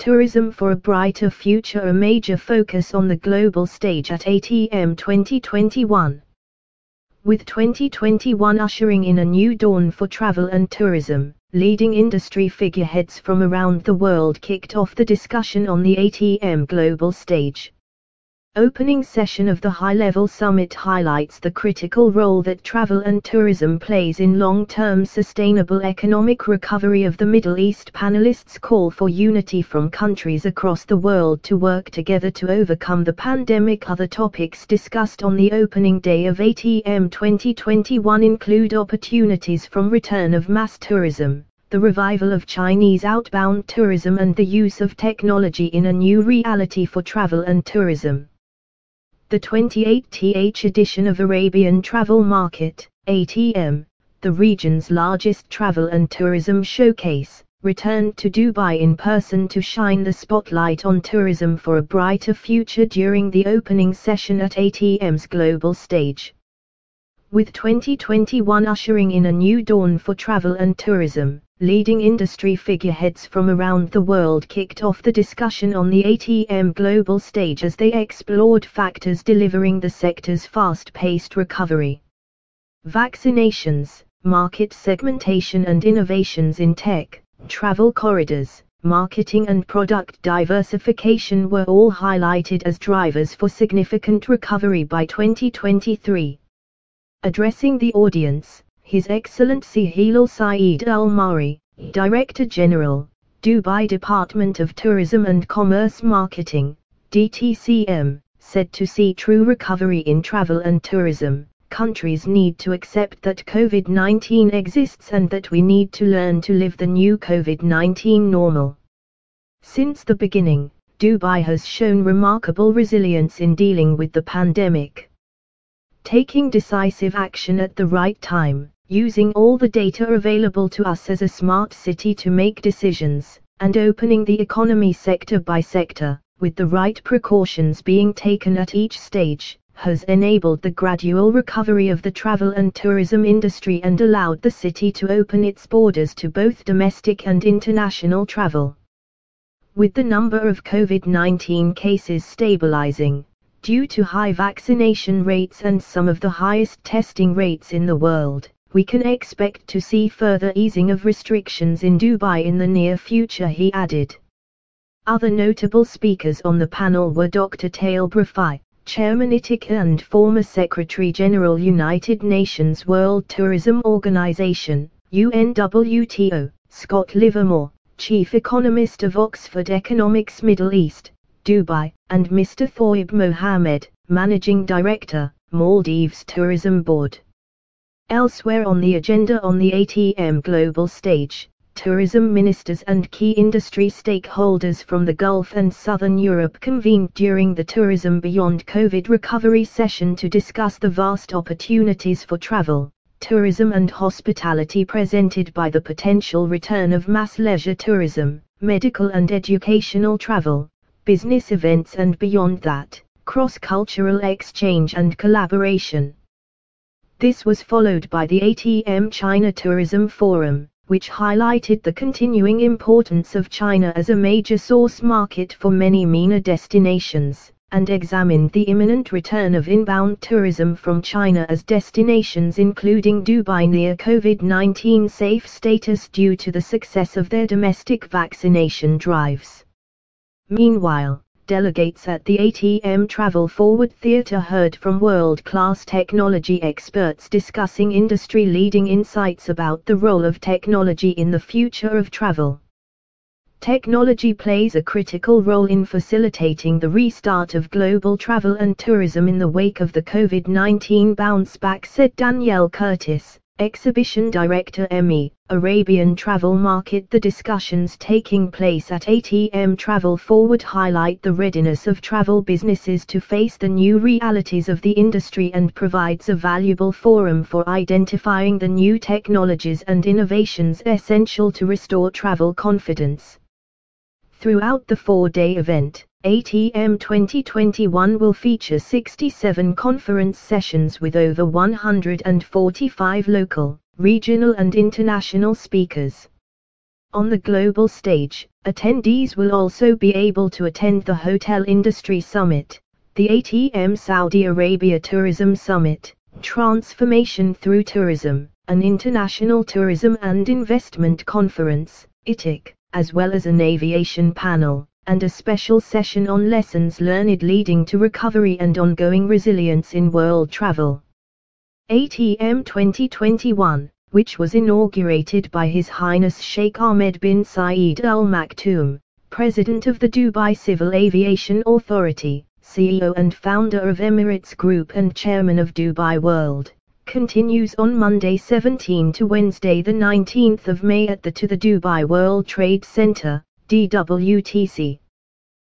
Tourism for a Brighter Future a major focus on the global stage at ATM 2021. With 2021 ushering in a new dawn for travel and tourism, leading industry figureheads from around the world kicked off the discussion on the ATM global stage. Opening session of the high-level summit highlights the critical role that travel and tourism plays in long-term sustainable economic recovery of the Middle East. Panelists call for unity from countries across the world to work together to overcome the pandemic. Other topics discussed on the opening day of ATM 2021 include opportunities from return of mass tourism, the revival of Chinese outbound tourism and the use of technology in a new reality for travel and tourism the 28th edition of Arabian Travel Market, ATM, the region's largest travel and tourism showcase, returned to Dubai in person to shine the spotlight on tourism for a brighter future during the opening session at ATM's global stage. With 2021 ushering in a new dawn for travel and tourism, leading industry figureheads from around the world kicked off the discussion on the ATM global stage as they explored factors delivering the sector's fast-paced recovery. Vaccinations, market segmentation and innovations in tech, travel corridors, marketing and product diversification were all highlighted as drivers for significant recovery by 2023. Addressing the audience, his Excellency Hilal Saeed Al Marri, Director General, Dubai Department of Tourism and Commerce Marketing, DTCM, said to see true recovery in travel and tourism, countries need to accept that COVID 19 exists and that we need to learn to live the new COVID 19 normal. Since the beginning, Dubai has shown remarkable resilience in dealing with the pandemic. Taking decisive action at the right time, using all the data available to us as a smart city to make decisions, and opening the economy sector by sector, with the right precautions being taken at each stage, has enabled the gradual recovery of the travel and tourism industry and allowed the city to open its borders to both domestic and international travel. With the number of COVID-19 cases stabilizing, due to high vaccination rates and some of the highest testing rates in the world, we can expect to see further easing of restrictions in Dubai in the near future he added. Other notable speakers on the panel were Dr. Taleb Rifai, Chairman ITICA and former Secretary General United Nations World Tourism Organization, UNWTO, Scott Livermore, Chief Economist of Oxford Economics Middle East, Dubai, and Mr. Thoyyib Mohammed, Managing Director, Maldives Tourism Board. Elsewhere on the agenda on the ATM global stage, tourism ministers and key industry stakeholders from the Gulf and Southern Europe convened during the Tourism Beyond COVID recovery session to discuss the vast opportunities for travel, tourism and hospitality presented by the potential return of mass leisure tourism, medical and educational travel, business events and beyond that, cross-cultural exchange and collaboration. This was followed by the ATM China Tourism Forum, which highlighted the continuing importance of China as a major source market for many MENA destinations, and examined the imminent return of inbound tourism from China as destinations including Dubai near COVID-19 safe status due to the success of their domestic vaccination drives. Meanwhile, delegates at the ATM Travel Forward Theatre heard from world-class technology experts discussing industry-leading insights about the role of technology in the future of travel. Technology plays a critical role in facilitating the restart of global travel and tourism in the wake of the COVID-19 bounce back said Danielle Curtis, Exhibition Director ME, Arabian Travel Market The discussions taking place at ATM Travel Forward highlight the readiness of travel businesses to face the new realities of the industry and provides a valuable forum for identifying the new technologies and innovations essential to restore travel confidence. Throughout the four-day event, ATM 2021 will feature 67 conference sessions with over 145 local, regional and international speakers. On the global stage, attendees will also be able to attend the Hotel Industry Summit, the ATM Saudi Arabia Tourism Summit, Transformation Through Tourism, an International Tourism and Investment Conference, ITIC, as well as an aviation panel, and a special session on lessons learned leading to recovery and ongoing resilience in world travel. ATM 2021 which was inaugurated by His Highness Sheikh Ahmed bin Saeed Al Maktoum, President of the Dubai Civil Aviation Authority, CEO and founder of Emirates Group and Chairman of Dubai World, continues on Monday 17 to Wednesday the 19th of May at the to the Dubai World Trade Center, DWTC.